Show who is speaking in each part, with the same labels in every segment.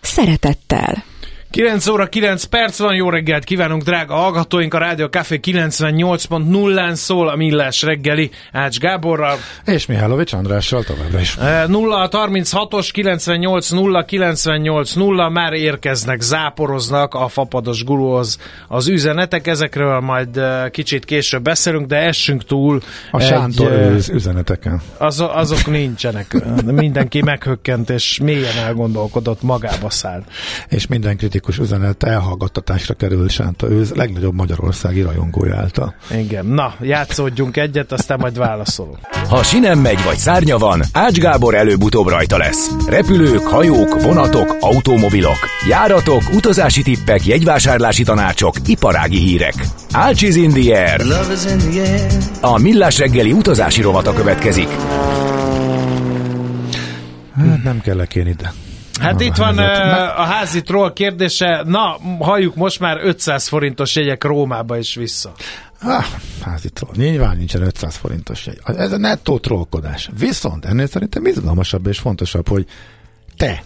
Speaker 1: szeretettel.
Speaker 2: 9 óra 9 perc van, jó reggelt kívánunk, drága hallgatóink, a Rádió Café 98.0-án szól a Millás reggeli Ács Gáborral.
Speaker 3: És Mihálovics Andrással továbbra is.
Speaker 2: 0 36-os 98 0 98 0 már érkeznek, záporoznak a fapados gulóhoz az üzenetek, ezekről majd eh, kicsit később beszélünk, de essünk túl.
Speaker 3: A Sántor egy, őz üzeneteken.
Speaker 2: Az, azok nincsenek. Mindenki meghökkent és mélyen elgondolkodott, magába száll.
Speaker 3: És minden kritikus kritikus üzenet elhallgattatásra kerül Sánta őz legnagyobb magyarországi rajongója által.
Speaker 2: Igen, na, játszódjunk egyet, aztán majd válaszolunk.
Speaker 4: Ha sinem megy vagy szárnya van, Ács Gábor előbb-utóbb rajta lesz. Repülők, hajók, vonatok, automobilok, járatok, utazási tippek, jegyvásárlási tanácsok, iparági hírek. Ács is in the air. A Millás reggeli utazási rovata következik.
Speaker 3: Hát nem kellek én ide.
Speaker 2: Hát itt van uh, a házi troll kérdése. Na, halljuk most már 500 forintos jegyek Rómába is vissza.
Speaker 3: Ah, házi troll. Nyilván nincsen 500 forintos jegy. Ez a nettó trollkodás. Viszont ennél szerintem izgalmasabb és fontosabb, hogy te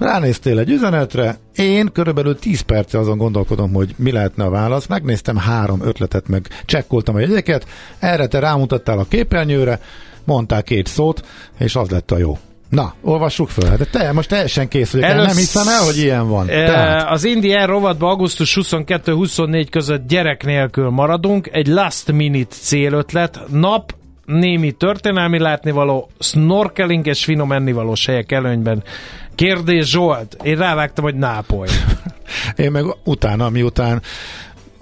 Speaker 3: ránéztél egy üzenetre, én körülbelül 10 perce azon gondolkodom, hogy mi lehetne a válasz, megnéztem három ötletet, meg csekkoltam a jegyeket, erre te rámutattál a képernyőre, mondtál két szót, és az lett a jó. Na, olvassuk föl. De te most teljesen kész vagyok. Elősz... Nem hiszem el, hogy ilyen van. E,
Speaker 2: Tehát. Az Indian rovatban augusztus 22-24 között gyerek nélkül maradunk. Egy last minute célötlet. Nap, némi történelmi látnivaló, snorkeling és finom ennivalós helyek előnyben. Kérdés Zsolt, én rávágtam, hogy Nápoly.
Speaker 3: én meg utána, miután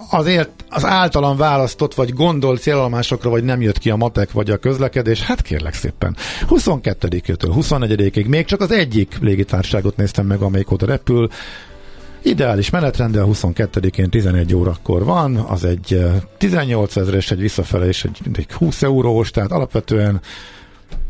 Speaker 3: azért az általam választott vagy gondolt célállomásokra vagy nem jött ki a matek vagy a közlekedés, hát kérlek szépen. 22-től 24-ig még csak az egyik légitárságot néztem meg, amelyik oda repül. Ideális menetrendel 22-én 11 órakor van, az egy 18 eh, ezeres, egy visszafele és egy, egy 20 eurós, tehát alapvetően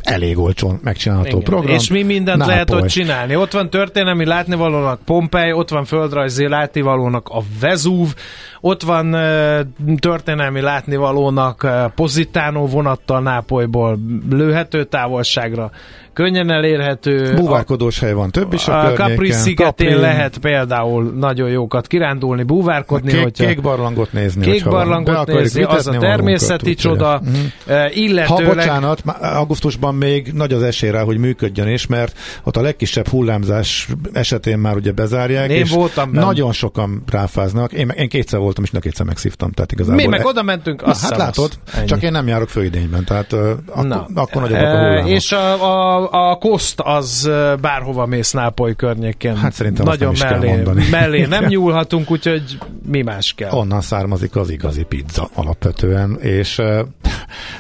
Speaker 3: elég olcsón megcsinálható Igen. program.
Speaker 2: És mi mindent Nápoly. lehet ott csinálni? Ott van történelmi látnivalónak Pompei, ott van földrajzi látnivalónak a Vezúv, ott van uh, történelmi látnivalónak uh, Positánó vonattal Nápolyból lőhető távolságra könnyen elérhető.
Speaker 3: Búvárkodós hely van több is a,
Speaker 2: a Capri szigetén Capri... lehet például nagyon jókat kirándulni, búvárkodni.
Speaker 3: Kék,
Speaker 2: hogyha
Speaker 3: kék barlangot nézni.
Speaker 2: Kék barlangot nézni, az a természeti csoda. Uh-huh. Illetőleg...
Speaker 3: Ha bocsánat, augusztusban még nagy az esély rá, hogy működjön is, mert ott a legkisebb hullámzás esetén már ugye bezárják,
Speaker 2: én
Speaker 3: és
Speaker 2: voltam
Speaker 3: nagyon sokan ráfáznak. Én, én kétszer voltam, és kétszer megszívtam. Tehát igazából
Speaker 2: Mi meg oda mentünk,
Speaker 3: Na, hát látod, ennyi. csak én nem járok főidényben, tehát uh, akkor, Na. akkor nagyobbak a hullámok.
Speaker 2: És a, a, a koszt az bárhova mész Nápoly környékén.
Speaker 3: Hát szerintem
Speaker 2: Nagyon
Speaker 3: nem
Speaker 2: mellé, mellé nem nyúlhatunk, úgyhogy mi más kell.
Speaker 3: Onnan származik az igazi pizza alapvetően, és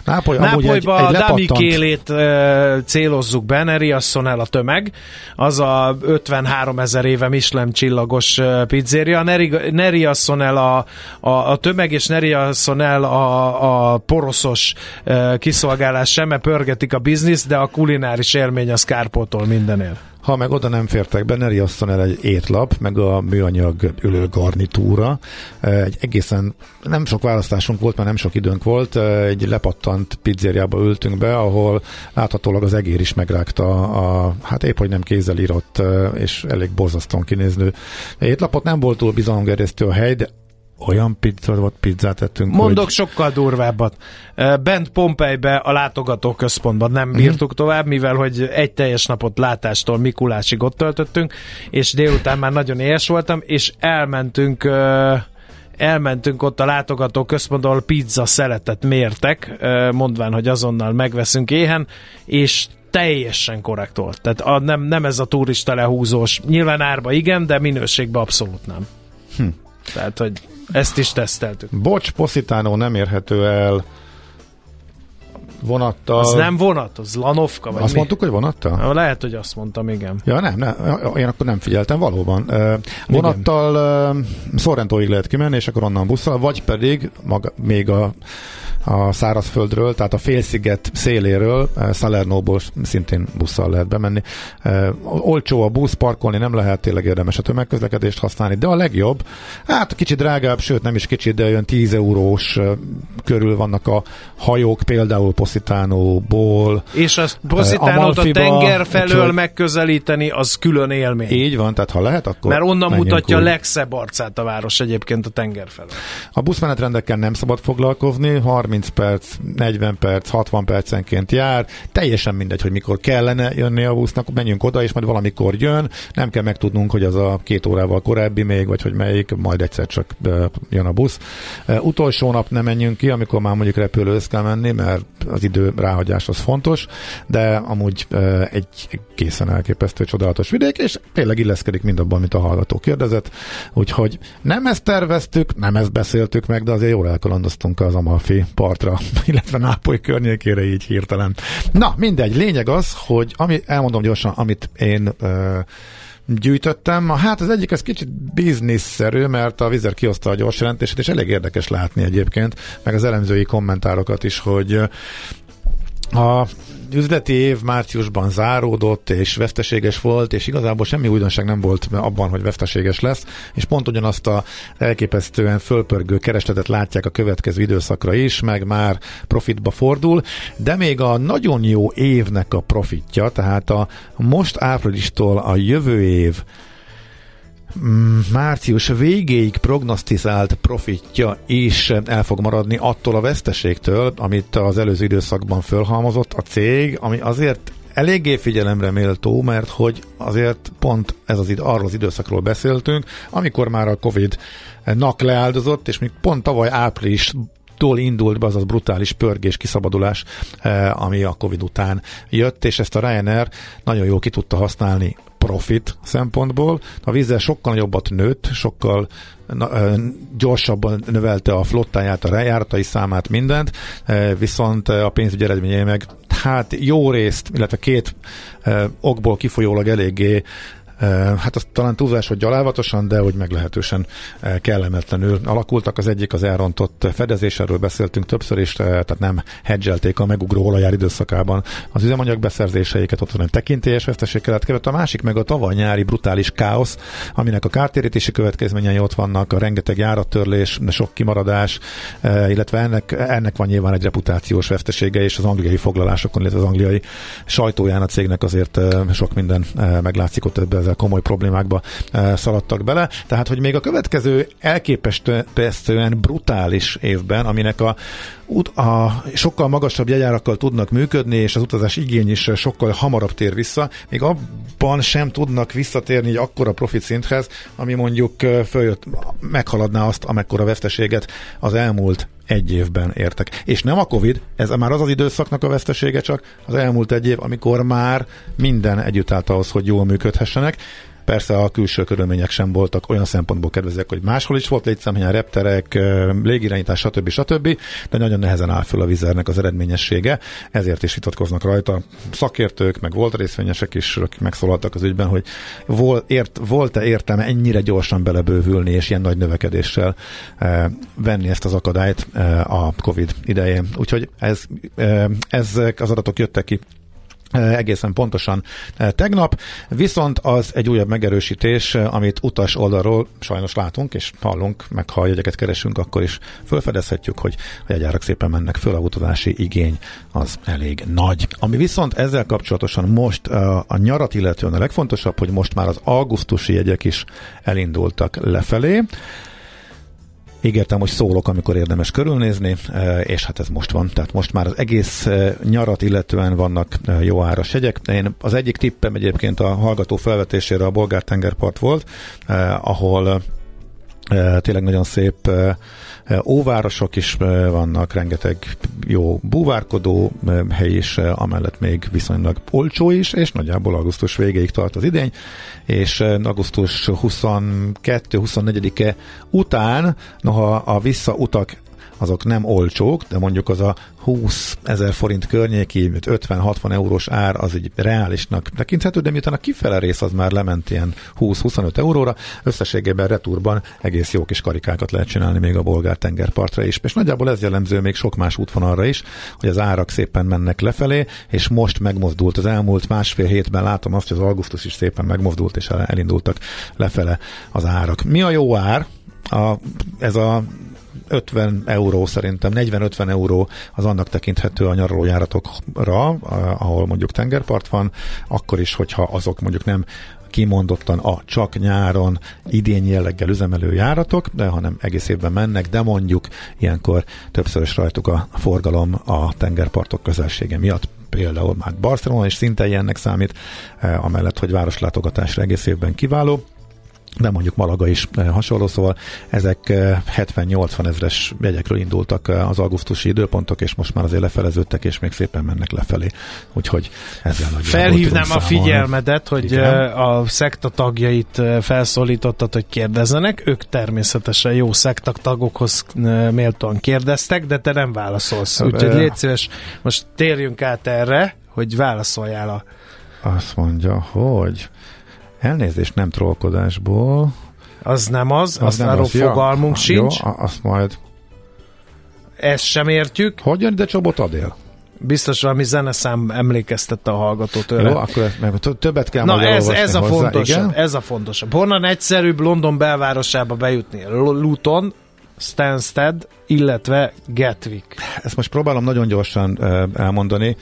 Speaker 3: Nápoly
Speaker 2: Nápolyba egy, egy a Damikélét uh, célozzuk be, ne riasszon el a tömeg. Az a 53 ezer éve Michelin csillagos uh, pizzéria. Ne, ne riasszon el a, a, a tömeg, és ne riasszon el a, a poroszos uh, kiszolgálás sem, mert pörgetik a biznisz, de a kulináris élmény az kárpótol mindenél.
Speaker 3: Ha meg oda nem fértek be, ne riasszon el egy étlap, meg a műanyag ülő garnitúra. Egy egészen nem sok választásunk volt, mert nem sok időnk volt. Egy lepattant pizzériába ültünk be, ahol láthatólag az egér is megrágta a, hát épp, hogy nem kézzel írott, és elég borzasztóan kinéző étlapot. Nem volt túl bizalomgerjesztő a hely, de olyan pizzát, pizzát ettünk,
Speaker 2: Mondok hogy... sokkal durvábbat. Bent Pompejbe a látogatóközpontban nem mhm. bírtuk tovább, mivel hogy egy teljes napot látástól Mikulásig ott töltöttünk, és délután már nagyon éhes voltam, és elmentünk elmentünk ott a látogató központból, pizza szeletet mértek, mondván, hogy azonnal megveszünk éhen, és teljesen korrekt volt. Tehát a, nem, nem ez a turista lehúzós. Nyilván árba igen, de minőségben abszolút nem. Hm. Tehát, hogy ezt is teszteltük.
Speaker 3: Bocs, Positano nem érhető el vonattal.
Speaker 2: Az nem vonat, az Lanovka, vagy
Speaker 3: Azt
Speaker 2: mi?
Speaker 3: mondtuk, hogy vonattal?
Speaker 2: Lehet, hogy azt mondtam, igen.
Speaker 3: Ja, nem, nem, én akkor nem figyeltem, valóban. Vonattal Sorrentóig lehet kimenni, és akkor onnan busszal, vagy pedig maga, még a a szárazföldről, tehát a félsziget széléről, eh, Salernóból szintén busszal lehet bemenni. Uh, olcsó a busz, parkolni nem lehet, tényleg érdemes a tömegközlekedést használni, de a legjobb, hát kicsit drágább, sőt nem is kicsit, de olyan 10 eurós uh, körül vannak a hajók, például Positánóból.
Speaker 2: És azt Positánót a, a tenger felől úgy, megközelíteni, az külön élmény.
Speaker 3: Így van, tehát ha lehet, akkor
Speaker 2: Mert onnan mutatja úgy. a legszebb arcát a város egyébként a tenger felől.
Speaker 3: A buszmenetrendekkel nem szabad foglalkozni, 30 perc, 40 perc, 60 percenként jár, teljesen mindegy, hogy mikor kellene jönni a busznak, menjünk oda, és majd valamikor jön, nem kell megtudnunk, hogy az a két órával korábbi még, vagy hogy melyik, majd egyszer csak jön a busz. Utolsó nap nem menjünk ki, amikor már mondjuk repülőhöz kell menni, mert az idő ráhagyás az fontos, de amúgy egy készen elképesztő, csodálatos vidék, és tényleg illeszkedik mindabban, amit a hallgató kérdezett. Úgyhogy nem ezt terveztük, nem ezt beszéltük meg, de azért jól elkalandoztunk az Amalfi partra, illetve Nápoly környékére így hirtelen. Na, mindegy, lényeg az, hogy ami, elmondom gyorsan, amit én uh, gyűjtöttem. Hát az egyik az kicsit bizniszszerű, mert a Vizer kioszta a gyors jelentését, és elég érdekes látni egyébként, meg az elemzői kommentárokat is, hogy a üzleti év márciusban záródott, és veszteséges volt, és igazából semmi újdonság nem volt abban, hogy veszteséges lesz, és pont ugyanazt a elképesztően fölpörgő keresletet látják a következő időszakra is, meg már profitba fordul, de még a nagyon jó évnek a profitja, tehát a most áprilistól a jövő év március végéig prognosztizált profitja is el fog maradni attól a veszteségtől, amit az előző időszakban fölhalmozott a cég, ami azért eléggé figyelemre méltó, mert hogy azért pont ez az id- arról az időszakról beszéltünk, amikor már a Covid-nak leáldozott, és még pont tavaly április tól indult be az az brutális pörgés, kiszabadulás, eh, ami a Covid után jött, és ezt a Ryanair nagyon jól ki tudta használni profit szempontból. A vízzel sokkal nagyobbat nőtt, sokkal gyorsabban növelte a flottáját, a rejáratai számát, mindent, viszont a pénzügyi eredményei meg hát jó részt, illetve két okból kifolyólag eléggé hát az talán túlzás, hogy gyalávatosan, de hogy meglehetősen kellemetlenül alakultak. Az egyik az elrontott fedezés, erről beszéltünk többször is, tehát nem hedgelték a megugró olajár időszakában az üzemanyag beszerzéseiket, ott egy tekintélyes veszteség keletkezett. A másik meg a tavaly nyári brutális káosz, aminek a kártérítési következményei ott vannak, a rengeteg járattörlés, sok kimaradás, illetve ennek, ennek van nyilván egy reputációs vesztesége, és az angliai foglalásokon, illetve az angliai sajtóján a cégnek azért sok minden meglátszik ott ebbe ezzel komoly problémákba e, szaladtak bele. Tehát, hogy még a következő elképesztően brutális évben, aminek a, a sokkal magasabb jegyárakkal tudnak működni, és az utazás igény is sokkal hamarabb tér vissza, még abban sem tudnak visszatérni egy akkora profit szinthez, ami mondjuk följött, meghaladná azt, amekkora veszteséget az elmúlt egy évben értek. És nem a Covid, ez már az az időszaknak a vesztesége csak, az elmúlt egy év, amikor már minden együtt állt ahhoz, hogy jól működhessenek. Persze a külső körülmények sem voltak olyan szempontból kedvezőek, hogy máshol is volt létszámhelyen, repterek, légirányítás, stb. stb. De nagyon nehezen áll föl a vizernek az eredményessége, ezért is vitatkoznak rajta szakértők, meg volt részvényesek is, akik megszólaltak az ügyben, hogy vol, ért, volt-e értelme ennyire gyorsan belebővülni, és ilyen nagy növekedéssel e, venni ezt az akadályt e, a Covid idején. Úgyhogy ez, e, ezek az adatok jöttek ki egészen pontosan tegnap, viszont az egy újabb megerősítés, amit utas oldalról sajnos látunk, és hallunk, meg ha jegyeket keresünk, akkor is felfedezhetjük, hogy a jegyárak szépen mennek föl, a utazási igény az elég nagy. Ami viszont ezzel kapcsolatosan most a nyarat illetően a legfontosabb, hogy most már az augusztusi jegyek is elindultak lefelé. Ígértem, hogy szólok, amikor érdemes körülnézni, e, és hát ez most van. Tehát most már az egész e, nyarat illetően vannak e, jó áras jegyek. Én az egyik tippem egyébként a hallgató felvetésére a Bolgár tengerpart volt, ahol tényleg nagyon szép óvárosok is vannak, rengeteg jó búvárkodó hely is, amellett még viszonylag olcsó is, és nagyjából augusztus végéig tart az idény, és augusztus 22-24-e után, noha a visszautak azok nem olcsók, de mondjuk az a 20 ezer forint környéki, 50-60 eurós ár az egy reálisnak tekinthető, de miután a kifele rész az már lement ilyen 20-25 euróra, összességében returban egész jó kis karikákat lehet csinálni még a bolgár tengerpartra is. És nagyjából ez jellemző még sok más útvonalra is, hogy az árak szépen mennek lefelé, és most megmozdult az elmúlt másfél hétben látom azt, hogy az augusztus is szépen megmozdult, és elindultak lefele az árak. Mi a jó ár? A, ez a 50 euró szerintem, 40-50 euró az annak tekinthető a nyaralójáratokra, ahol mondjuk tengerpart van, akkor is, hogyha azok mondjuk nem kimondottan a csak nyáron idén jelleggel üzemelő járatok, de hanem egész évben mennek, de mondjuk ilyenkor többszörös rajtuk a forgalom a tengerpartok közelsége miatt. Például már Barcelona is szinte ilyennek számít, eh, amellett, hogy városlátogatásra egész évben kiváló de mondjuk Malaga is eh, hasonló, szóval ezek 70-80 eh, ezres jegyekről indultak eh, az augusztusi időpontok, és most már azért lefeleződtek, és még szépen mennek lefelé. Úgyhogy ezzel nagy
Speaker 2: Felhívnám a figyelmedet, hogy Igen. a szekta tagjait felszólítottad, hogy kérdezzenek. Ők természetesen jó szekta tagokhoz méltóan kérdeztek, de te nem válaszolsz. Úgyhogy légy szíves, most térjünk át erre, hogy válaszoljál a...
Speaker 3: Azt mondja, hogy Elnézést nem trollkodásból.
Speaker 2: Az nem az, az azt arról fogalmunk ja, sincs.
Speaker 3: Jó, azt majd.
Speaker 2: Ezt sem értjük.
Speaker 3: Hogyan, de Csobot adél?
Speaker 2: Biztos valami zeneszám emlékeztette a hallgatót
Speaker 3: Jó, akkor meg többet kell
Speaker 2: Na ez, ez a hozzá, fontosabb, igen? ez a fontosabb. Honnan egyszerűbb London belvárosába bejutni? Luton, Stansted, illetve Gatwick.
Speaker 3: Ezt most próbálom nagyon gyorsan elmondani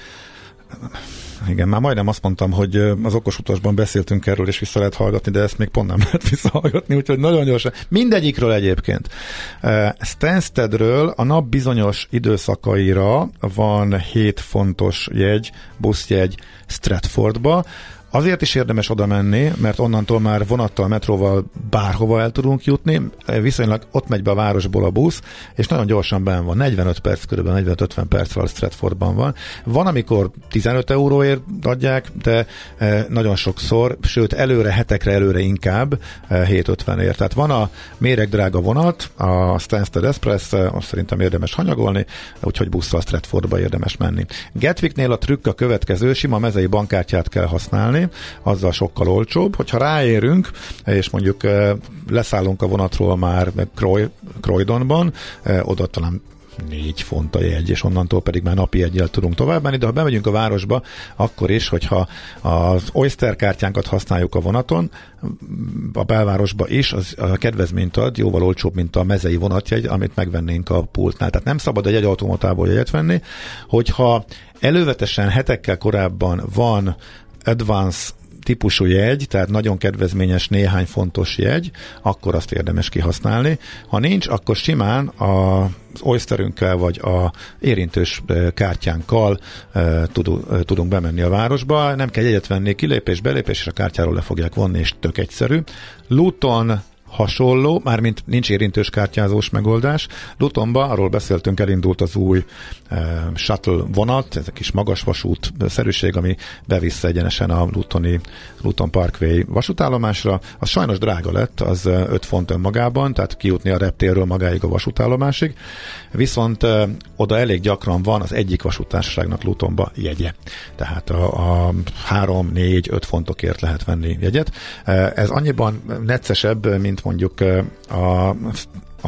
Speaker 3: igen, már majdnem azt mondtam, hogy az okos utasban beszéltünk erről, és vissza lehet hallgatni, de ezt még pont nem lehet visszahallgatni, úgyhogy nagyon gyorsan. Mindegyikről egyébként. Stanstedről a nap bizonyos időszakaira van 7 fontos jegy, buszjegy Stratfordba, Azért is érdemes oda menni, mert onnantól már vonattal, metróval bárhova el tudunk jutni, viszonylag ott megy be a városból a busz, és nagyon gyorsan ben van, 45 perc, kb. 45-50 percvel Stratfordban van. Van, amikor 15 euróért adják, de e, nagyon sokszor, sőt előre, hetekre előre inkább 750 e, ért. Tehát van a méregdrága vonat, a Stansted Express, azt szerintem érdemes hanyagolni, úgyhogy busszal Stratfordba érdemes menni. Gatwicknél a trükk a következő, sima mezei bankkártyát kell használni, azzal sokkal olcsóbb. Hogyha ráérünk, és mondjuk leszállunk a vonatról már Croy, Croydonban, oda talán négy font a jegy, és onnantól pedig már napi egyel tudunk tovább menni, de ha bemegyünk a városba, akkor is, hogyha az Oyster kártyánkat használjuk a vonaton, a belvárosba is, az a kedvezményt ad, jóval olcsóbb, mint a mezei vonatjegy, amit megvennénk a pultnál. Tehát nem szabad egy jegyautomatából jegyet venni, hogyha elővetesen hetekkel korábban van advance típusú jegy, tehát nagyon kedvezményes néhány fontos jegy, akkor azt érdemes kihasználni. Ha nincs, akkor simán a az Oysterünkkel vagy a érintős kártyánkkal tudunk bemenni a városba. Nem kell jegyet venni, kilépés, belépés, és a kártyáról le fogják vonni, és tök egyszerű. Luton hasonló, mármint nincs érintős kártyázós megoldás. Lutonba, arról beszéltünk, elindult az új e, shuttle vonat, ez egy kis magas vasút szerűség, ami bevisz egyenesen a Lutoni, Luton Parkway vasútállomásra. Az sajnos drága lett, az 5 font önmagában, tehát kijutni a reptérről magáig a vasútállomásig. Viszont e, oda elég gyakran van az egyik vasútársaságnak Lutonba jegye. Tehát a, a 3-4-5 fontokért lehet venni jegyet. E, ez annyiban neccesebb, mint mondjuk a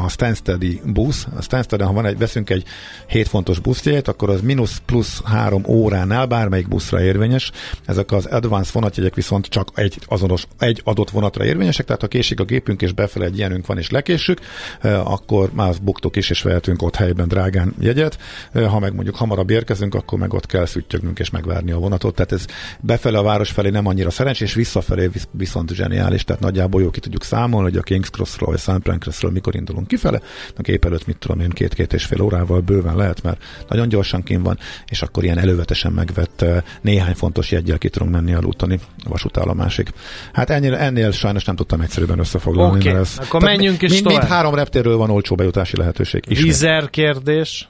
Speaker 3: a Stanstedi busz, a Stansteden, ha van egy, veszünk egy 7 fontos buszjegyet, akkor az mínusz plusz 3 óránál bármelyik buszra érvényes. Ezek az advanced vonatjegyek viszont csak egy azonos, egy adott vonatra érvényesek, tehát ha késik a gépünk és befele egy ilyenünk van és lekéssük, akkor már buktuk is és vehetünk ott helyben drágán jegyet. Ha meg mondjuk hamarabb érkezünk, akkor meg ott kell szüttyögnünk és megvárni a vonatot. Tehát ez befele a város felé nem annyira szerencsés, visszafelé viszont zseniális, tehát nagyjából jó ki tudjuk számolni, hogy a King's Crossról vagy. Pancrasról mikor indulunk kifele, a gép előtt mit tudom én, két-két és fél órával bőven lehet, mert nagyon gyorsan kim van, és akkor ilyen elővetesen megvett eh, néhány fontos jegyel ki tudunk menni a Lutoni vasútállomásig. Hát ennél, ennél sajnos nem tudtam egyszerűen összefoglalni.
Speaker 2: Okay, ez, akkor menjünk is
Speaker 3: mind, mind három reptérről van olcsó bejutási lehetőség.
Speaker 2: Vizer kérdés.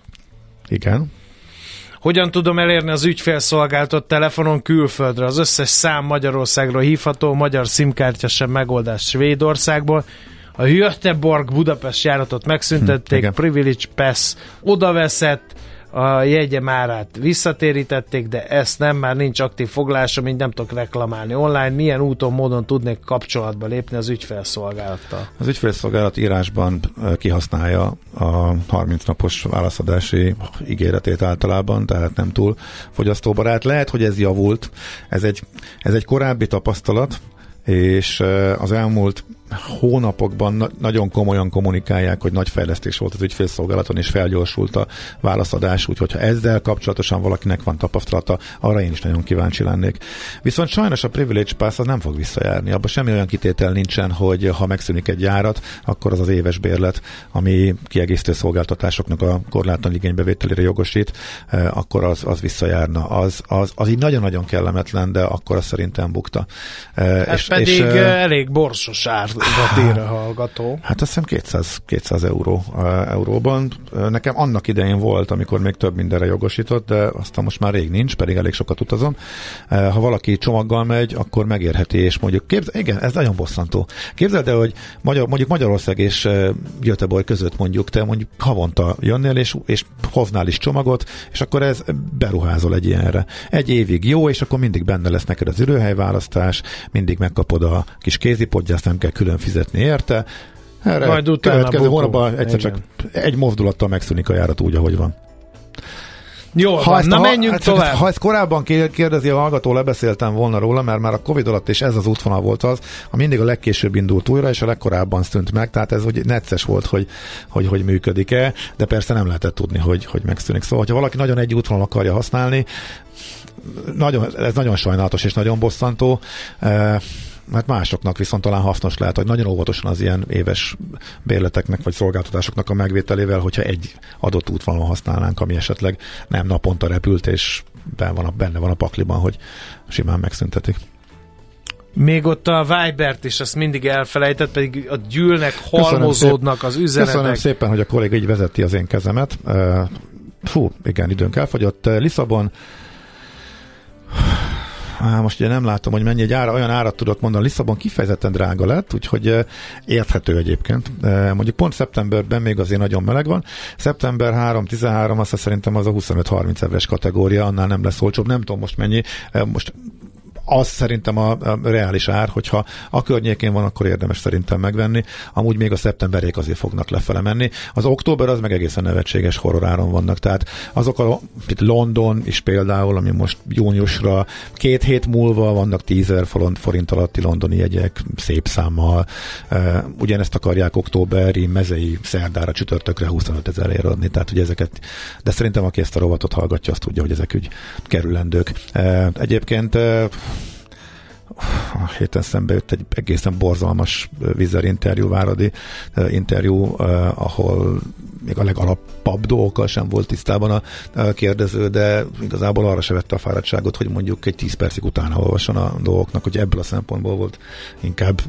Speaker 3: Igen.
Speaker 2: Hogyan tudom elérni az ügyfélszolgáltat telefonon külföldre? Az összes szám Magyarországról hívható, magyar szimkártya sem megoldás Svédországból. A Göteborg Budapest járatot megszüntették, hm, Privilege Pass odaveszett, a jegyem árát visszatérítették, de ezt nem, már nincs aktív foglalásom, így nem tudok reklamálni online. Milyen úton, módon tudnék kapcsolatba lépni az ügyfelszolgálattal?
Speaker 3: Az ügyfelszolgálat írásban kihasználja a 30 napos válaszadási ígéretét általában, tehát nem túl fogyasztóbarát. Lehet, hogy ez javult, ez egy, ez egy korábbi tapasztalat, és az elmúlt hónapokban na- nagyon komolyan kommunikálják, hogy nagy fejlesztés volt az ügyfélszolgálaton, és felgyorsult a válaszadás, úgyhogy ha ezzel kapcsolatosan valakinek van tapasztalata, arra én is nagyon kíváncsi lennék. Viszont sajnos a Privilege Pass az nem fog visszajárni. Abban semmi olyan kitétel nincsen, hogy ha megszűnik egy járat, akkor az az éves bérlet, ami kiegészítő szolgáltatásoknak a korlátlan igénybevételére jogosít, eh, akkor az, az visszajárna. Az, az, az így nagyon-nagyon kellemetlen, de akkor az szerintem bukta.
Speaker 2: Eh, hát és, pedig és, eh, elég borsos ár vatére hallgató.
Speaker 3: Hát azt hiszem 200, 200 euró, euróban. Nekem annak idején volt, amikor még több mindenre jogosított, de aztán most már rég nincs, pedig elég sokat utazom. Ha valaki csomaggal megy, akkor megérheti, és mondjuk, képzel, igen, ez nagyon bosszantó. Képzeld el, hogy Magyar, mondjuk Magyarország és Göteborg között mondjuk te mondjuk havonta jönnél, és, és hoznál is csomagot, és akkor ez beruházol egy ilyenre. Egy évig jó, és akkor mindig benne lesz neked az ürőhelyválasztás, mindig megkapod a kis kézipodját, nem kell külön fizetni érte. Erre Majd utána következő hónapban egyszer csak egy mozdulattal megszűnik a járat úgy, ahogy van.
Speaker 2: Jó, ha ezt na a, menjünk hát, tovább.
Speaker 3: Ha ezt korábban kérdezi a hallgató, lebeszéltem volna róla, mert már a Covid alatt is ez az útvonal volt az, a mindig a legkésőbb indult újra, és a legkorábban szűnt meg, tehát ez hogy necces volt, hogy hogy, hogy működik-e, de persze nem lehetett tudni, hogy, hogy megszűnik. Szóval, ha valaki nagyon egy útvonal akarja használni, nagyon, ez nagyon sajnálatos és nagyon bosszantó. Mert másoknak viszont talán hasznos lehet, hogy nagyon óvatosan az ilyen éves bérleteknek vagy szolgáltatásoknak a megvételével, hogyha egy adott útvonalon használnánk, ami esetleg nem naponta repült, és benne van a, benne van a pakliban, hogy simán megszüntetik.
Speaker 2: Még ott a Vibert is, azt mindig elfelejtett, pedig a gyűlnek, halmozódnak az üzenetek.
Speaker 3: Köszönöm szépen, hogy a kolléga így vezeti az én kezemet. Fú, igen, időnk elfogyott. Lisszabon most ugye nem látom, hogy mennyi egy ára, olyan árat tudok mondani. Lisszabon kifejezetten drága lett, úgyhogy érthető egyébként. Mondjuk pont szeptemberben még azért nagyon meleg van. Szeptember 3-13, azt szerintem az a 25-30 eves kategória, annál nem lesz olcsóbb. Nem tudom most mennyi. Most az szerintem a, a reális ár, hogyha a környékén van, akkor érdemes szerintem megvenni. Amúgy még a szeptemberék azért fognak lefele menni. Az október az meg egészen nevetséges horroráron vannak. Tehát azok a, itt London is például, ami most júniusra két hét múlva vannak 10 forint, alatti londoni jegyek, szép számmal. Ugyanezt akarják októberi mezei szerdára csütörtökre 25 ezerért adni. Tehát, hogy ezeket, de szerintem aki ezt a rovatot hallgatja, azt tudja, hogy ezek úgy kerülendők. Egyébként a héten szembe jött egy egészen borzalmas Vizer interjú, Váradi interjú, ahol még a legalapabb dolgokkal sem volt tisztában a kérdező, de igazából arra se vette a fáradtságot, hogy mondjuk egy 10 percig utána olvasson a dolgoknak, hogy ebből a szempontból volt inkább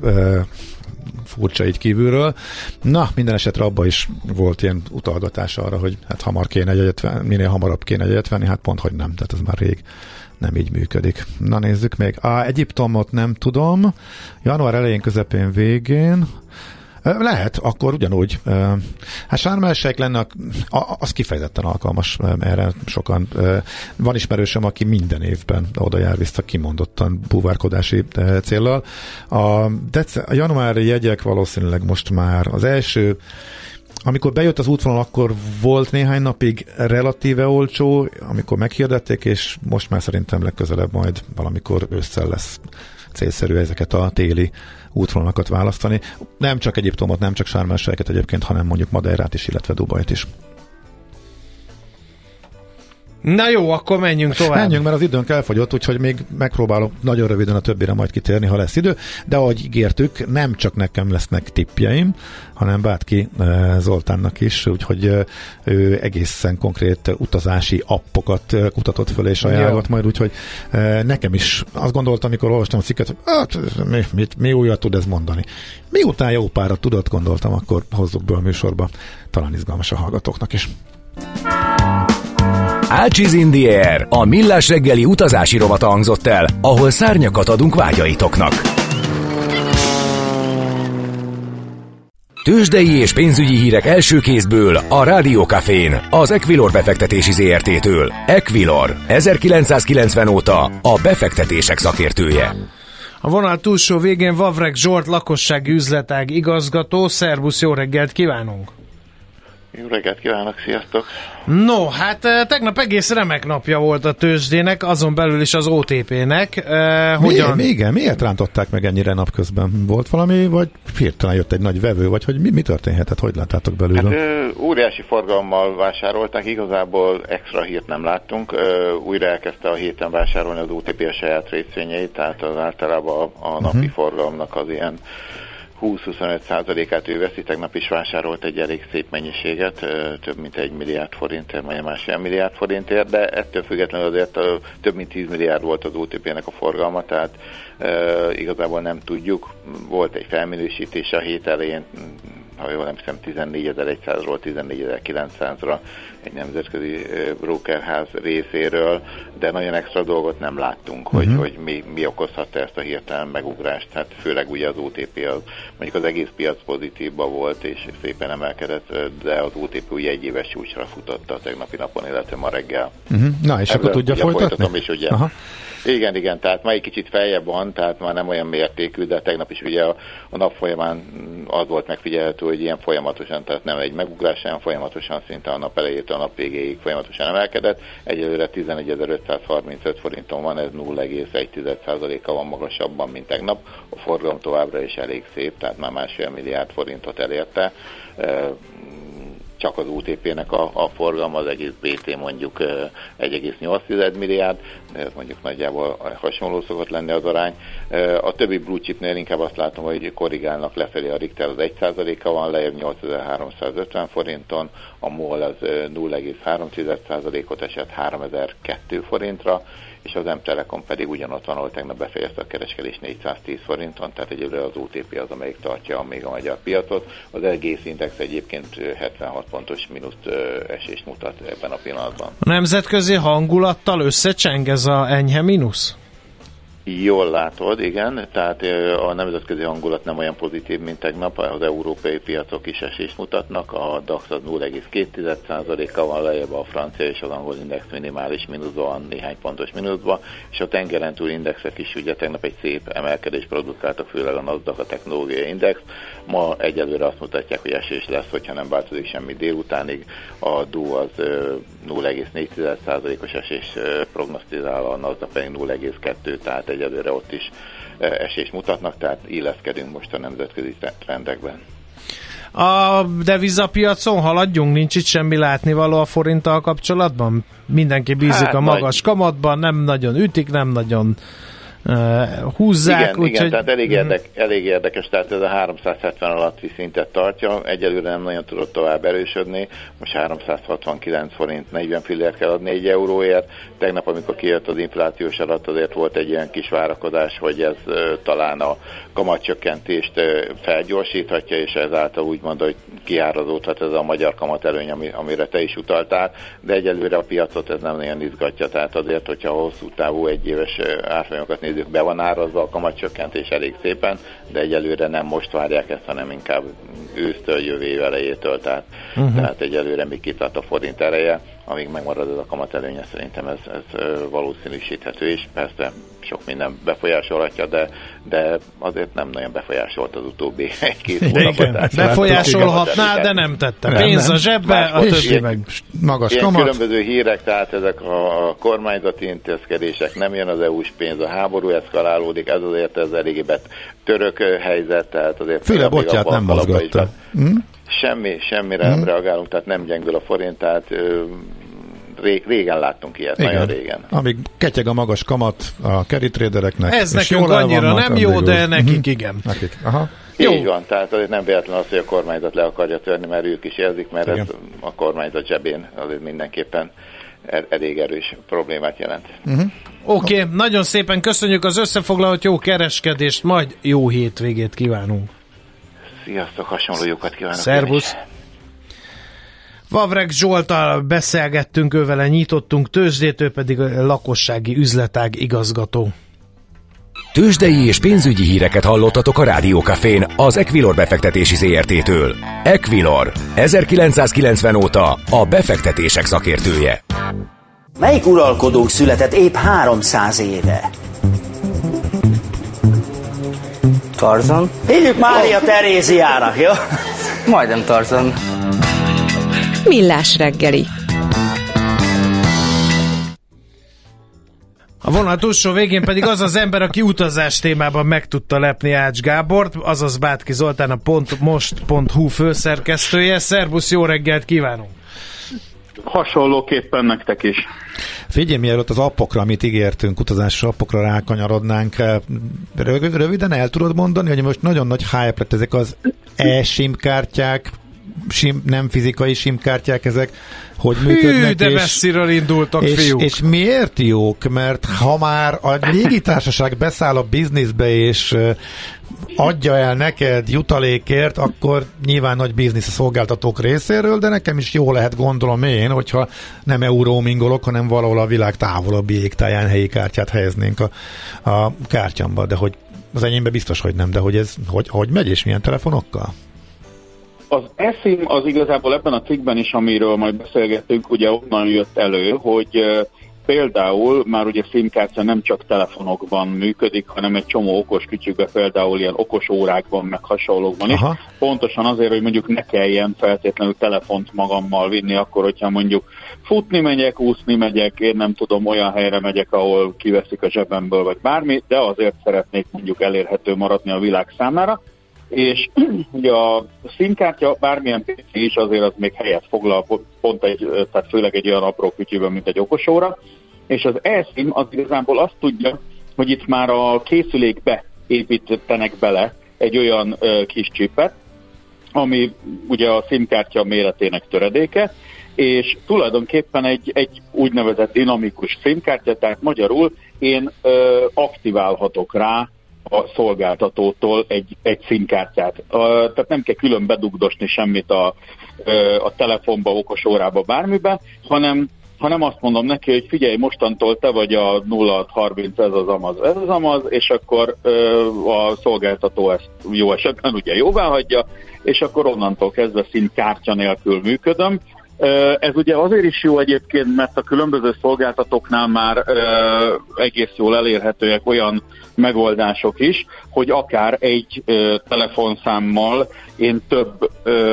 Speaker 3: furcsa így kívülről. Na, minden esetre abban is volt ilyen utalgatás arra, hogy hát hamar kéne egyet venni, minél hamarabb kéne egyet venni, hát pont, hogy nem, tehát ez már rég nem így működik. Na nézzük még. A Egyiptomot nem tudom. Január elején, közepén, végén. Lehet, akkor ugyanúgy. Hát Sármelsejk lenne, az kifejezetten alkalmas erre sokan. Van ismerősöm, aki minden évben oda jár vissza kimondottan búvárkodási céllal. A, dece- a januári jegyek valószínűleg most már az első amikor bejött az útvonal, akkor volt néhány napig relatíve olcsó, amikor meghirdették, és most már szerintem legközelebb majd valamikor ősszel lesz célszerű ezeket a téli útvonalakat választani. Nem csak Egyiptomot, nem csak Sármelsejeket egyébként, hanem mondjuk Madeirát is, illetve Dubajt is.
Speaker 2: Na jó, akkor menjünk tovább.
Speaker 3: Menjünk, mert az időnk elfogyott, úgyhogy még megpróbálok nagyon röviden a többire majd kitérni, ha lesz idő. De ahogy ígértük, nem csak nekem lesznek tippjeim, hanem Bátki eh, Zoltánnak is, úgyhogy eh, ő egészen konkrét utazási appokat eh, kutatott föl és ajánlott majd, úgyhogy nekem is azt gondoltam, amikor olvastam a cikket, hogy hát, mi, mit, mi újat tud ez mondani. Miután jó párat tudott, gondoltam, akkor hozzuk be a műsorba. Talán izgalmas a hallgatóknak is.
Speaker 4: Ácsiz in a millás reggeli utazási rovata hangzott el, ahol szárnyakat adunk vágyaitoknak. Tőzsdei és pénzügyi hírek első kézből a Rádiókafén, az Equilor befektetési ZRT-től. Equilor, 1990 óta a befektetések szakértője.
Speaker 2: A vonal túlsó végén Vavrek Zsolt lakossági üzletág igazgató. Szerbusz, jó reggelt kívánunk!
Speaker 5: Jó reggelt kívánok, sziasztok!
Speaker 2: No, hát eh, tegnap egész remek napja volt a tőzsdének, azon belül is az OTP-nek. Eh,
Speaker 3: hogyan? Mi, igen, miért rántották meg ennyire napközben? Volt valami, vagy hirtelen jött egy nagy vevő, vagy hogy mi, mi történhetett? Hogy láttátok belőle? Hát,
Speaker 5: ö, óriási forgalommal vásárolták, igazából extra hírt nem láttunk. Ö, újra elkezdte a héten vásárolni az OTP a saját részvényeit, tehát az általában a, a napi uh-huh. forgalomnak az ilyen 20-25%-át ő veszi, tegnap is vásárolt egy elég szép mennyiséget, több mint egy milliárd forintért, vagy másfél milliárd forintért, de ettől függetlenül azért több mint 10 milliárd volt az OTP-nek a forgalma, tehát igazából nem tudjuk. Volt egy felminősítés a hét elején, ha jól nem hiszem 14.100-ról 14.900-ra egy nemzetközi brokerház részéről, de nagyon extra dolgot nem láttunk, uh-huh. hogy, hogy mi, mi okozhatta ezt a hirtelen megugrást. Hát főleg ugye az OTP, az, mondjuk az egész piac pozitívba volt, és szépen emelkedett, de az OTP ugye egy éves csúcsra futotta a tegnapi napon, illetve ma reggel.
Speaker 3: Uh-huh. Na, és Ebből akkor tudja folytatni?
Speaker 5: is, ugye. Aha. Igen, igen, tehát ma egy kicsit feljebb van, tehát már nem olyan mértékű, de tegnap is ugye a, a nap folyamán az volt megfigyelhető, hogy ilyen folyamatosan, tehát nem egy megugrás, hanem folyamatosan szinte a nap elejétől a nap végéig folyamatosan emelkedett. Egyelőre 11.535 forinton van, ez 0,1%-a van magasabban, mint tegnap. A forgalom továbbra is elég szép, tehát már másfél milliárd forintot elérte csak az UTP-nek a, a forgalma, az egész BT mondjuk 1,8 milliárd, ez mondjuk nagyjából hasonló szokott lenni az arány. A többi blue chipnél inkább azt látom, hogy korrigálnak lefelé a Richter az 1%-a van, lejjebb 8350 forinton, a MOL az 0,3%-ot esett 3002 forintra, és az M-Telekom pedig ugyanott van, ahol tegnap befejezte a kereskedés 410 forinton, tehát egyelőre az OTP az, amelyik tartja még a magyar piacot. Az egész index egyébként 76 pontos mínuszt esést mutat ebben a pillanatban.
Speaker 2: A nemzetközi hangulattal összecseng ez a enyhe mínusz?
Speaker 5: Jól látod, igen, tehát a nemzetközi hangulat nem olyan pozitív, mint tegnap, az európai piacok is esést mutatnak, a DAX az 0,2%-kal van lejjebb, a francia és az angol index minimális mínuszban, néhány pontos mínuszban, és a tengeren túl indexek is ugye tegnap egy szép emelkedés produkáltak, főleg a NASDAQ a technológiai index, ma egyelőre azt mutatják, hogy esés lesz, hogyha nem változik semmi délutánig, a DO az 0,4%-os esés prognosztizál, a NASDAQ pedig 0,2, tehát egyelőre ott is e, esés mutatnak, tehát illeszkedünk most a nemzetközi trendekben.
Speaker 2: A devizapiacon haladjunk, nincs itt semmi látnivaló a forinttal kapcsolatban? Mindenki bízik hát, a magas nagy... kamatban, nem nagyon ütik, nem nagyon húzzák.
Speaker 5: Igen, úgy, igen hogy... tehát elég, mhm. érdek, elég érdekes, tehát ez a 370 alatti szintet tartja, egyelőre nem nagyon tudott tovább erősödni, most 369 forint 40 fillért kell adni egy euróért, tegnap amikor kijött az inflációs adat azért volt egy ilyen kis várakozás, hogy ez uh, talán a kamatcsökkentést uh, felgyorsíthatja, és ezáltal úgy mondja, hogy kiárazódhat ez a magyar kamatelőny, ami, amire te is utaltál, de egyelőre a piacot ez nem nagyon izgatja, tehát azért, hogyha hosszú távú egyéves árfolyamokat nézzük, be van árazva a kamatcsökkentés elég szépen, de egyelőre nem most várják ezt, hanem inkább ősztől, jövő év elejétől, tehát, uh-huh. tehát egyelőre még kitart a forint ereje, amíg megmarad ez a kamat előnye, szerintem ez, ez valószínűsíthető, és persze sok minden befolyásolhatja, de, de azért nem nagyon befolyásolt az utóbbi egy-két hónapot.
Speaker 2: Befolyásolhatná, de nem tette. Nem, Pénz a zsebbe, a többi meg
Speaker 3: magas
Speaker 5: ilyen kamat. különböző hírek, tehát ezek a kormányzati intézkedések, nem jön az EU-s pénz, a háború eszkalálódik, ez azért ez eléggé török helyzet, tehát azért...
Speaker 3: Főle botját nem mozgatta.
Speaker 5: Hm? Semmi, semmire nem hm? reagálunk, tehát nem gyengül a forint, tehát régen láttunk ilyet, Igen. nagyon régen.
Speaker 3: Amíg ketyeg a magas kamat a tradereknek.
Speaker 2: Ez nekünk annyira vannak, nem jó, de nekik uh-huh. igen.
Speaker 3: Nekik. Aha.
Speaker 5: Jó. Így van, tehát azért nem véletlen az, hogy a kormányzat le akarja törni, mert ők is érzik, mert ez a kormányzat zsebén azért mindenképpen er- elég erős problémát jelent. Uh-huh.
Speaker 2: Oké, okay, nagyon szépen köszönjük az összefoglalót, jó kereskedést, majd jó hétvégét kívánunk.
Speaker 5: Sziasztok, hasonló jókat kívánok.
Speaker 2: Szervusz. Vavreg Zsoltal beszélgettünk, ővele nyitottunk tőzsdét, ő pedig a lakossági üzletág igazgató.
Speaker 4: Tőzsdei és pénzügyi híreket hallottatok a Rádiókafén az Equilor befektetési ZRT-től. Equilor, 1990 óta a befektetések szakértője.
Speaker 6: Melyik uralkodónk született épp 300 éve? Tarzan? Hívjuk Mária oh. Teréziának, jó?
Speaker 7: Majdnem Tarzan.
Speaker 1: Millás reggeli.
Speaker 2: A vonal túlsó végén pedig az az ember, aki utazás témában meg tudta lepni Ács Gábort, azaz Bátki Zoltán a pont, most.hu főszerkesztője. Szerbusz, jó reggelt kívánunk!
Speaker 8: Hasonlóképpen nektek is.
Speaker 3: Figyelj, mielőtt az appokra, amit ígértünk, utazási appokra rákanyarodnánk, eh, röviden el tudod mondani, hogy most nagyon nagy hype lett ezek az e-sim kártyák, sim, nem fizikai simkártyák ezek, hogy működnek. Hű,
Speaker 2: de és, messziről indultak,
Speaker 3: és,
Speaker 2: fiúk.
Speaker 3: És miért jók? Mert ha már a légitársaság beszáll a bizniszbe, és adja el neked jutalékért, akkor nyilván nagy biznisz a szolgáltatók részéről, de nekem is jó lehet gondolom én, hogyha nem eurómingolok, hanem valahol a világ távolabbi égtáján helyi kártyát helyeznénk a, a kártyamba, de hogy az enyémbe biztos, hogy nem, de hogy ez hogy, hogy megy és milyen telefonokkal?
Speaker 8: Az ESIM az igazából ebben a cikkben is, amiről majd beszélgettünk, ugye onnan jött elő, hogy például már ugye SIM-kártya nem csak telefonokban működik, hanem egy csomó okos kütyükben, például ilyen okos órákban, meg hasonlókban is. Aha. Pontosan azért, hogy mondjuk ne kelljen feltétlenül telefont magammal vinni, akkor, hogyha mondjuk futni megyek, úszni megyek, én nem tudom, olyan helyre megyek, ahol kiveszik a zsebemből, vagy bármi, de azért szeretnék mondjuk elérhető maradni a világ számára és ugye a színkártya bármilyen PC is azért az még helyet foglal, pont egy, tehát főleg egy olyan apró kütyűben, mint egy okosóra, és az eSIM az igazából azt tudja, hogy itt már a készülékbe építenek bele egy olyan ö, kis csipet, ami ugye a SIM-kártya méretének töredéke, és tulajdonképpen egy, egy úgynevezett dinamikus SIM-kártya, tehát magyarul én ö, aktiválhatok rá a szolgáltatótól egy, egy színkártyát. Tehát nem kell külön bedugdosni semmit a, a telefonba, okos órába, bármibe, hanem hanem azt mondom neki, hogy figyelj, mostantól te vagy a 0630, ez az amaz, ez az amaz, és akkor a szolgáltató ezt jó esetben ugye jóvá hagyja, és akkor onnantól kezdve színkártya nélkül működöm, ez ugye azért is jó egyébként, mert a különböző szolgáltatóknál már egész jól elérhetőek olyan megoldások is, hogy akár egy telefonszámmal én több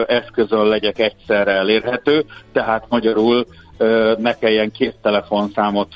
Speaker 8: eszközön legyek egyszerre elérhető, tehát magyarul ne kelljen két telefonszámot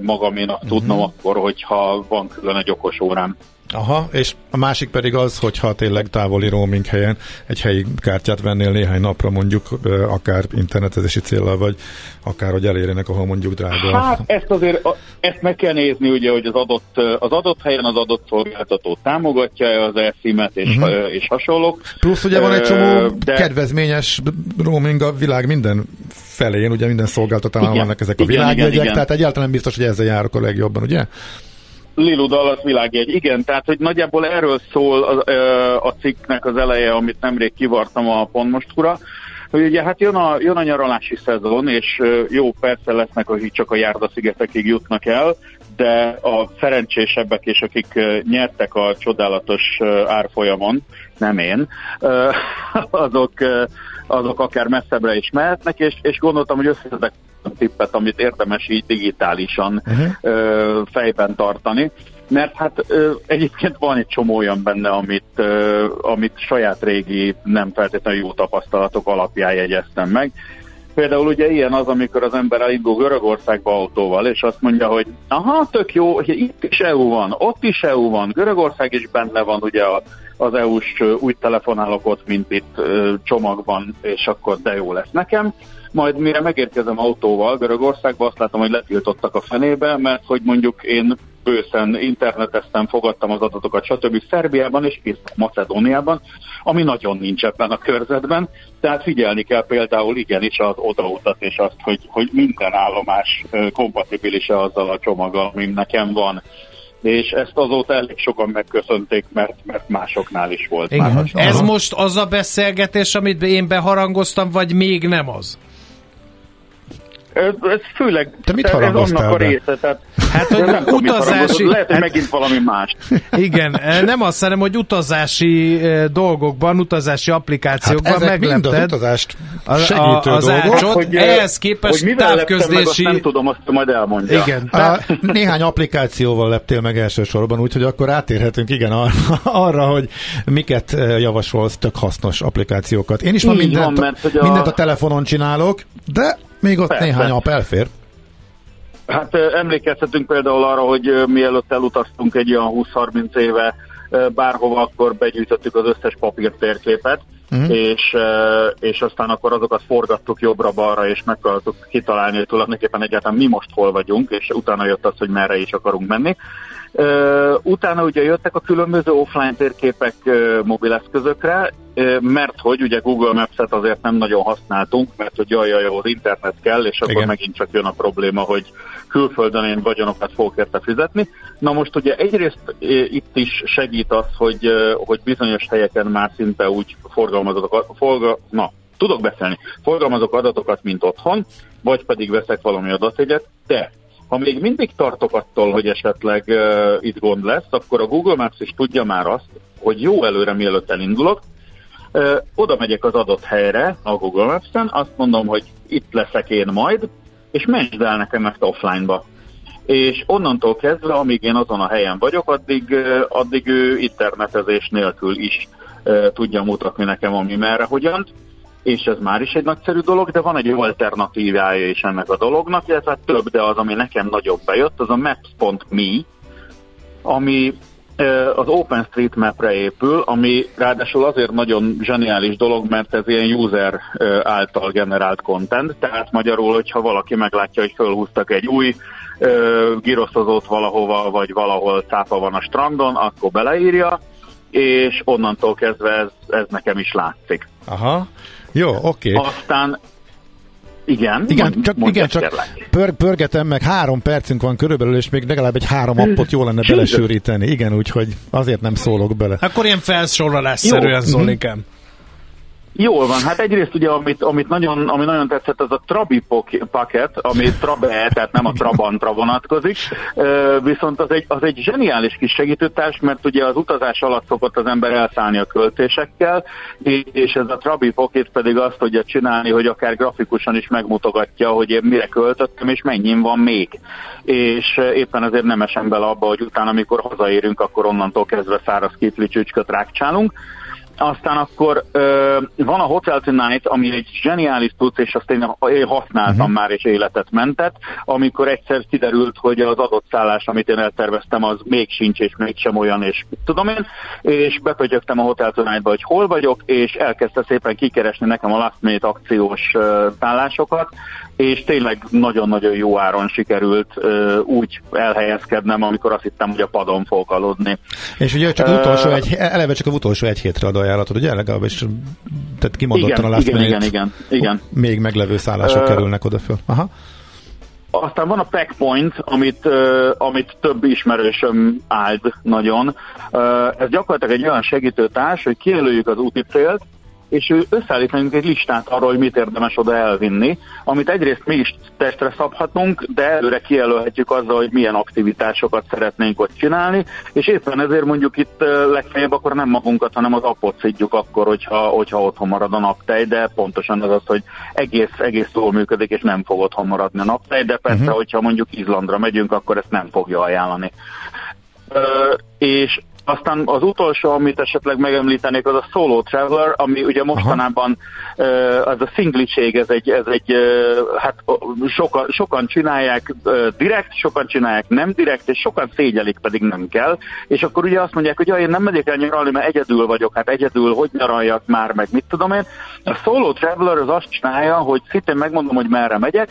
Speaker 8: magaménak tudnom uh-huh. akkor, hogyha van külön egy okos órám.
Speaker 3: Aha, és a másik pedig az, hogyha tényleg távoli roaming helyen egy helyi kártyát vennél néhány napra mondjuk, akár internetezési célral, vagy akár, hogy elérjenek, ahol mondjuk drága.
Speaker 8: Hát ezt azért, ezt meg kell nézni, ugye, hogy az adott, az adott helyen az adott szolgáltató támogatja az e-SIM-et és, uh-huh. és hasonlók.
Speaker 3: Plusz ugye van egy csomó de... kedvezményes roaming a világ minden felén, ugye minden szolgáltatásban vannak ezek a világjegyek, tehát egyáltalán biztos, hogy ezzel járok a legjobban, ugye?
Speaker 8: Lilu Dallas világjegy. Igen, tehát hogy nagyjából erről szól a, a cikknek az eleje, amit nemrég kivartam a pontmostura, hogy ugye hát jön a, jön a nyaralási szezon, és jó, persze lesznek, akik csak a Járda-szigetekig jutnak el, de a szerencsésebbek és akik nyertek a csodálatos árfolyamon, nem én, azok, azok akár messzebbre is mehetnek, és, és gondoltam, hogy összeszedek tippet, amit érdemes így digitálisan uh-huh. fejben tartani mert hát ö, egyébként van egy csomó olyan benne, amit, ö, amit saját régi, nem feltétlenül jó tapasztalatok alapján jegyeztem meg. Például ugye ilyen az, amikor az ember elindul Görögországba autóval, és azt mondja, hogy aha, tök jó, itt is EU van, ott is EU van, Görögország is benne van ugye az EU-s új telefonálok ott, mint itt csomagban, és akkor de jó lesz nekem majd mire megérkezem autóval Görögországba, azt látom, hogy letiltottak a fenébe, mert hogy mondjuk én bőszen interneteztem, fogadtam az adatokat, stb. Szerbiában és Macedóniában, ami nagyon nincs ebben a körzetben. Tehát figyelni kell például igenis az odautat és azt, hogy, hogy minden állomás kompatibilis-e azzal a csomaggal, ami nekem van és ezt azóta elég sokan megköszönték, mert, mert másoknál is volt.
Speaker 2: Igen. Már Ez most az a beszélgetés, amit én beharangoztam, vagy még nem az?
Speaker 8: Ez, ez főleg
Speaker 3: Te mit
Speaker 8: ez annak a része, tehát
Speaker 2: Hát, hogy
Speaker 8: nem
Speaker 2: utazási-
Speaker 8: lehet, hogy
Speaker 2: hát-
Speaker 8: megint valami más.
Speaker 2: Igen, eh, nem azt hanem, hogy utazási eh, dolgokban, utazási
Speaker 3: Hát
Speaker 2: applikációkban
Speaker 3: ezek mind az
Speaker 2: meglepted
Speaker 3: utazást
Speaker 2: a-
Speaker 3: segítő
Speaker 2: a- az
Speaker 3: dolgok.
Speaker 2: ácsot.
Speaker 8: hogy,
Speaker 2: ehhez képest
Speaker 8: hogy mivel leptem meg, azt
Speaker 2: távközlési-
Speaker 8: nem tudom, azt majd elmondja.
Speaker 2: Igen, tehát
Speaker 3: Néhány applikációval leptél meg elsősorban, úgyhogy akkor átérhetünk igen arra, arra hogy miket javasolsz, tök hasznos applikációkat. Én is ma mindent,
Speaker 8: van, mert a-
Speaker 3: mindent a telefonon csinálok, de még ott
Speaker 8: Persze.
Speaker 3: néhány app elfér.
Speaker 8: Hát emlékezhetünk például arra, hogy mielőtt elutaztunk egy olyan 20-30 éve bárhova, akkor begyűjtöttük az összes papír térképet, uh-huh. és, és aztán akkor azokat forgattuk jobbra-balra, és megpróbáltuk kitalálni, hogy tulajdonképpen egyáltalán mi most hol vagyunk, és utána jött az, hogy merre is akarunk menni. Utána ugye jöttek a különböző offline térképek mobileszközökre, mert hogy ugye Google Maps-et azért nem nagyon használtunk, mert hogy jaj, jaj, az internet kell, és akkor
Speaker 3: Igen.
Speaker 8: megint csak jön a probléma, hogy külföldön én vagyonokat fogok érte fizetni. Na most ugye egyrészt itt is segít az, hogy, hogy bizonyos helyeken már szinte úgy forgalmazok, forga, na, tudok beszélni, forgalmazok adatokat, mint otthon, vagy pedig veszek valami adatjegyet, de ha még mindig tartok attól, hogy esetleg uh, itt gond lesz, akkor a Google Maps is tudja már azt, hogy jó előre mielőtt elindulok, oda megyek az adott helyre a Google Maps-en, azt mondom, hogy itt leszek én majd, és mentsd el nekem ezt offline-ba. És onnantól kezdve, amíg én azon a helyen vagyok, addig, addig ő internetezés nélkül is tudja mutatni nekem, ami merre, hogyan és ez már is egy nagyszerű dolog, de van egy alternatívája is ennek a dolognak, illetve több, de az, ami nekem nagyobb bejött, az a maps.me, ami az OpenStreetMap-re épül, ami ráadásul azért nagyon zseniális dolog, mert ez ilyen user által generált content, tehát magyarul, hogyha valaki meglátja, hogy fölhúztak egy új giroszozót valahova, vagy valahol cápa van a strandon, akkor beleírja, és onnantól kezdve ez, ez nekem is látszik.
Speaker 3: Aha. Jó, oké. Okay.
Speaker 8: Aztán igen,
Speaker 3: Igen,
Speaker 8: mond-
Speaker 3: csak,
Speaker 8: mondja,
Speaker 3: igen, csak pör, pörgetem meg, három percünk van körülbelül, és még legalább egy három appot jó lenne belesűríteni. Igen, úgyhogy azért nem szólok bele.
Speaker 2: akkor ilyen felsorolásszerűen. Zolikám.
Speaker 8: Jól van, hát egyrészt ugye, amit, amit nagyon, ami nagyon tetszett, az a Trabi paket, ami Trabe, tehát nem a Trabantra vonatkozik, viszont az egy, az egy zseniális kis segítőtárs, mert ugye az utazás alatt szokott az ember elszállni a költésekkel, és ez a Trabi Pocket pedig azt tudja csinálni, hogy akár grafikusan is megmutogatja, hogy én mire költöttem, és mennyin van még. És éppen ezért nem esem bele abba, hogy utána, amikor hazaérünk, akkor onnantól kezdve száraz kifli csücsköt rákcsálunk. Aztán akkor ö, van a Hotel Tonight, ami egy zseniális tudsz, és azt én, használtam uh-huh. már, és életet mentett, amikor egyszer kiderült, hogy az adott szállás, amit én elterveztem, az még sincs, és mégsem olyan, és tudom én, és bepötyögtem a Hotel Tonight-ba, hogy hol vagyok, és elkezdte szépen kikeresni nekem a last minute akciós szállásokat, és tényleg nagyon-nagyon jó áron sikerült ö, úgy elhelyezkednem, amikor azt hittem, hogy a padon fogok aludni.
Speaker 3: És ugye csak az utolsó egy, eleve csak az utolsó egy hétre ad ajánlatod, ugye? Legalábbis, tehát kimondottan
Speaker 8: Igen,
Speaker 3: a last
Speaker 8: igen,
Speaker 3: minute,
Speaker 8: igen, igen, igen.
Speaker 3: Még meglevő szállások
Speaker 8: Ö,
Speaker 3: kerülnek oda föl. Aha.
Speaker 8: Aztán van a Packpoint, amit, uh, amit több ismerősöm áld nagyon. Uh, ez gyakorlatilag egy olyan segítőtárs, hogy kijelöljük az úti célt, és ő összeállít nekünk egy listát arról, hogy mit érdemes oda elvinni, amit egyrészt mi is testre szabhatunk, de előre kijelölhetjük azzal, hogy milyen aktivitásokat szeretnénk ott csinálni, és éppen ezért mondjuk itt legfeljebb akkor nem magunkat, hanem az appot szidjuk akkor, hogyha, hogyha otthon marad a naptej, de pontosan az az, hogy egész, egész jól működik, és nem fog otthon maradni a naptej, de persze, uh-huh. hogyha mondjuk Izlandra megyünk, akkor ezt nem fogja ajánlani. Ö, és aztán az utolsó, amit esetleg megemlítenék, az a Solo Traveler, ami ugye mostanában uh, az a szingliség, ez egy, ez egy hát sokan, sokan csinálják direkt, sokan csinálják nem direkt, és sokan szégyelik pedig nem kell. És akkor ugye azt mondják, hogy ja, én nem megyek el nyaralni, mert egyedül vagyok, hát egyedül, hogy nyaraljak már, meg mit tudom én. A Solo Traveler az azt csinálja, hogy szintén megmondom, hogy merre megyek,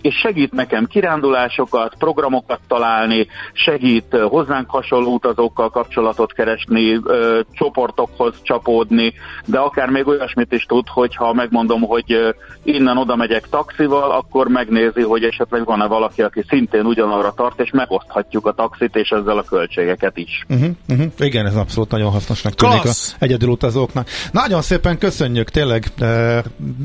Speaker 8: és segít nekem kirándulásokat, programokat találni, segít hozzánk hasonló utazókkal kapcsolatot keresni, uh, csoportokhoz csapódni, de akár még olyasmit is tud, hogyha megmondom, hogy innen oda megyek taxival, akkor megnézi, hogy esetleg van-e valaki, aki szintén ugyanarra tart, és megoszthatjuk a taxit, és ezzel a költségeket is.
Speaker 3: Uh-huh, uh-huh. Igen, ez abszolút nagyon hasznosnak tűnik az egyedülutazóknak. Nagyon szépen köszönjük, tényleg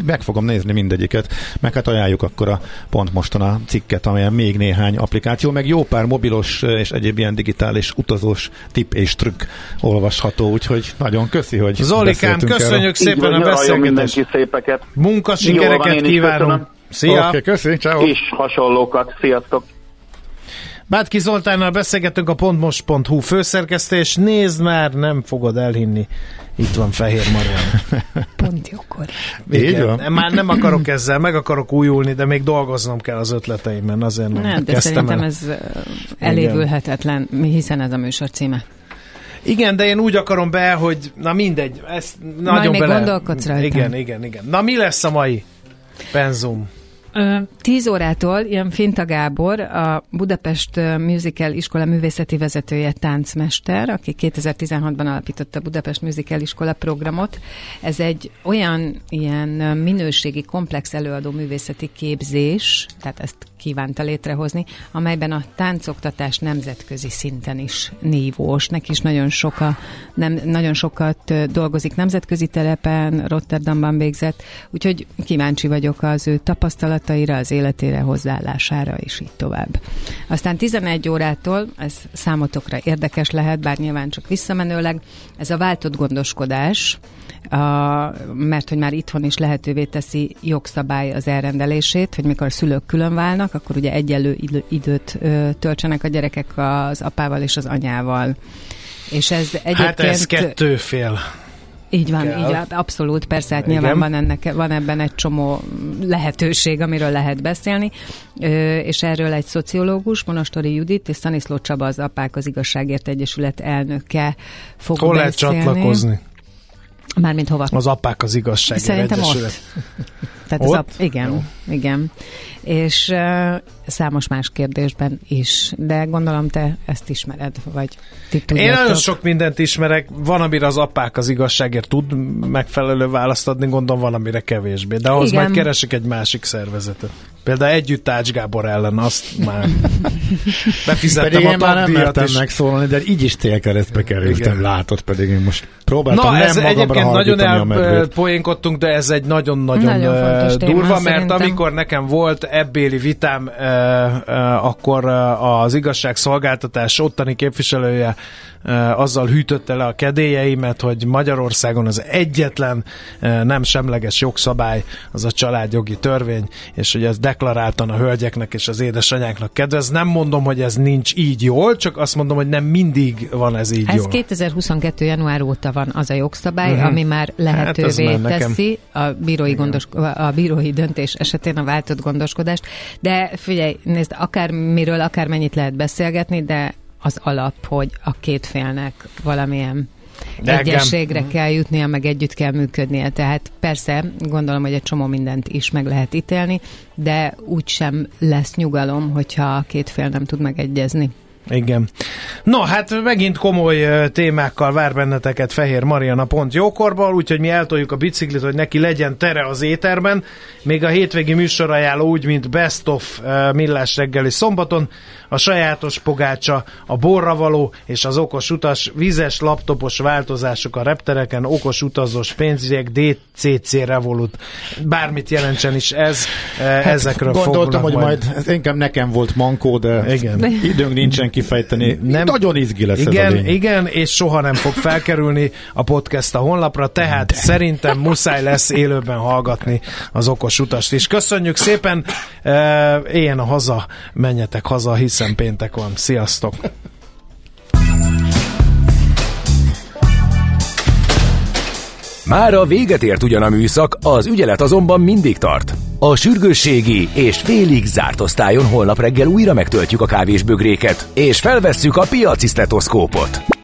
Speaker 3: meg fogom nézni mindegyiket, meg hát ajánljuk akkor a pont pont mostan a cikket, amelyen még néhány applikáció, meg jó pár mobilos és egyéb ilyen digitális utazós tip és trükk olvasható, úgyhogy nagyon köszi, hogy
Speaker 2: Zolikám, köszönjük
Speaker 3: erről.
Speaker 2: szépen
Speaker 8: van,
Speaker 2: a beszélgetést.
Speaker 8: mindenki szépeket.
Speaker 2: Munkasikereket kívánunk. Szia!
Speaker 3: Oké, köszi, ciao.
Speaker 8: És hasonlókat. Sziasztok!
Speaker 2: Bátki Zoltánnal beszélgetünk a pontmos.hu főszerkesztés. Nézd már, nem fogod elhinni. Itt van Fehér Marian.
Speaker 1: Pont jókor.
Speaker 3: Így van.
Speaker 2: Már nem akarok ezzel, meg akarok újulni, de még dolgoznom kell az ötleteimben, azért nem,
Speaker 9: Nem, de
Speaker 2: kezdtem
Speaker 9: szerintem
Speaker 2: el.
Speaker 9: ez elévülhetetlen, hiszen ez a műsor címe.
Speaker 2: Igen, de én úgy akarom be, hogy na mindegy, ezt nagyon
Speaker 9: még
Speaker 2: bele...
Speaker 9: gondolkodsz rajta.
Speaker 2: Igen, igen, igen. Na mi lesz a mai penzum?
Speaker 9: 10 órától ilyen Finta Gábor, a Budapest Musical Iskola művészeti vezetője, táncmester, aki 2016-ban alapította a Budapest Musical Iskola programot. Ez egy olyan ilyen minőségi, komplex előadó művészeti képzés, tehát ezt kívánta létrehozni, amelyben a táncoktatás nemzetközi szinten is nívós. Neki is nagyon, soka, nem, nagyon sokat dolgozik nemzetközi telepen, Rotterdamban végzett, úgyhogy kíváncsi vagyok az ő tapasztalataira, az életére, hozzáállására, és így tovább. Aztán 11 órától, ez számotokra érdekes lehet, bár nyilván csak visszamenőleg, ez a váltott gondoskodás, a, mert hogy már itthon is lehetővé teszi jogszabály az elrendelését, hogy mikor a szülők külön válnak, akkor ugye egyelő idő, időt ö, töltsenek a gyerekek az apával és az anyával. És ez egyébként...
Speaker 2: Hát ez kettő fél.
Speaker 9: Így van,
Speaker 2: kell.
Speaker 9: így abszolút, persze, hát nyilván
Speaker 2: Igen.
Speaker 9: van, ennek, van ebben egy csomó lehetőség, amiről lehet beszélni, Ö, és erről egy szociológus, Monostori Judit és Szaniszló Csaba, az Apák az Igazságért Egyesület elnöke fog
Speaker 2: Hol lehet
Speaker 9: beszélni.
Speaker 2: csatlakozni?
Speaker 9: Mármint hova?
Speaker 2: Az apák az igazság.
Speaker 9: Szerintem ott. Tehát az
Speaker 2: Ott?
Speaker 9: ap- igen, igen. És uh, számos más kérdésben is, de gondolom te ezt ismered, vagy ti
Speaker 2: Én
Speaker 9: tudjátok.
Speaker 2: nagyon sok mindent ismerek, van, amire az apák az igazságért tud megfelelő választ adni, gondolom van, amire kevésbé. De ahhoz
Speaker 9: Igen.
Speaker 2: majd keresek egy másik szervezetet. Például együtt Ács Gábor ellen, azt már befizettem
Speaker 3: Pedig
Speaker 2: a
Speaker 3: én már nem mertem
Speaker 2: is.
Speaker 3: megszólalni, de így is célkeresztbe kerültem,
Speaker 2: Igen.
Speaker 3: látod, pedig én most próbáltam
Speaker 2: Na,
Speaker 3: nem
Speaker 2: ez
Speaker 3: magamra
Speaker 2: egyébként nagyon elpoénkodtunk, de ez egy nagyon-nagyon
Speaker 9: Nagyon
Speaker 2: durva, mert
Speaker 9: szerintem.
Speaker 2: Amikor nekem volt ebbéli vitám, ö, ö, akkor az igazságszolgáltatás ottani képviselője ö, azzal hűtötte le a kedélyeimet, hogy Magyarországon az egyetlen ö, nem semleges jogszabály az a családjogi törvény, és hogy ez deklaráltan a hölgyeknek és az édesanyáknak kedvez. Nem mondom, hogy ez nincs így jól, csak azt mondom, hogy nem mindig van ez így
Speaker 9: Ez
Speaker 2: jól.
Speaker 9: 2022. január óta van az a jogszabály, uh-huh. ami már
Speaker 2: Hát
Speaker 9: lehetővé
Speaker 2: nekem-
Speaker 9: teszi a bírói, gondos, a bírói döntés esetén a váltott gondoskodást. De figyelj, nézd, akármiről, akármennyit lehet beszélgetni, de az alap, hogy a két félnek valamilyen
Speaker 2: De engem-
Speaker 9: egyességre kell jutnia, meg együtt kell működnie. Tehát persze, gondolom, hogy egy csomó mindent is meg lehet ítélni, de úgysem lesz nyugalom, hogyha a két fél nem tud megegyezni.
Speaker 2: Igen. No, hát megint komoly témákkal vár benneteket Fehér Mariana pont jókorban, úgyhogy mi eltoljuk a biciklit, hogy neki legyen tere az éterben. Még a hétvégi műsorajánló úgy, mint Best of Millás reggeli szombaton, a sajátos pogácsa, a borra való és az okos utas, vizes laptopos változások a reptereken, okos utazós pénzügyek, DCC Revolut, bármit jelentsen is ez, hát, ezekről
Speaker 3: Gondoltam,
Speaker 2: fognak
Speaker 3: hogy majd, ez inkább nekem volt mankó, de
Speaker 2: Igen.
Speaker 3: időnk nincsen kifejteni.
Speaker 2: Nem-
Speaker 3: Nagyon izgi lesz ez a
Speaker 2: Igen,
Speaker 3: lényeg.
Speaker 2: igen, és soha nem fog felkerülni a podcast a honlapra, tehát De. szerintem muszáj lesz élőben hallgatni az okos utast is. Köszönjük szépen, e, éljen a haza, menjetek haza, hiszen péntek van. Sziasztok!
Speaker 4: Már a véget ért ugyan a műszak, az ügyelet azonban mindig tart. A sürgősségi és félig zárt osztályon holnap reggel újra megtöltjük a kávésbögréket, és felvesszük a piaci stetoszkópot.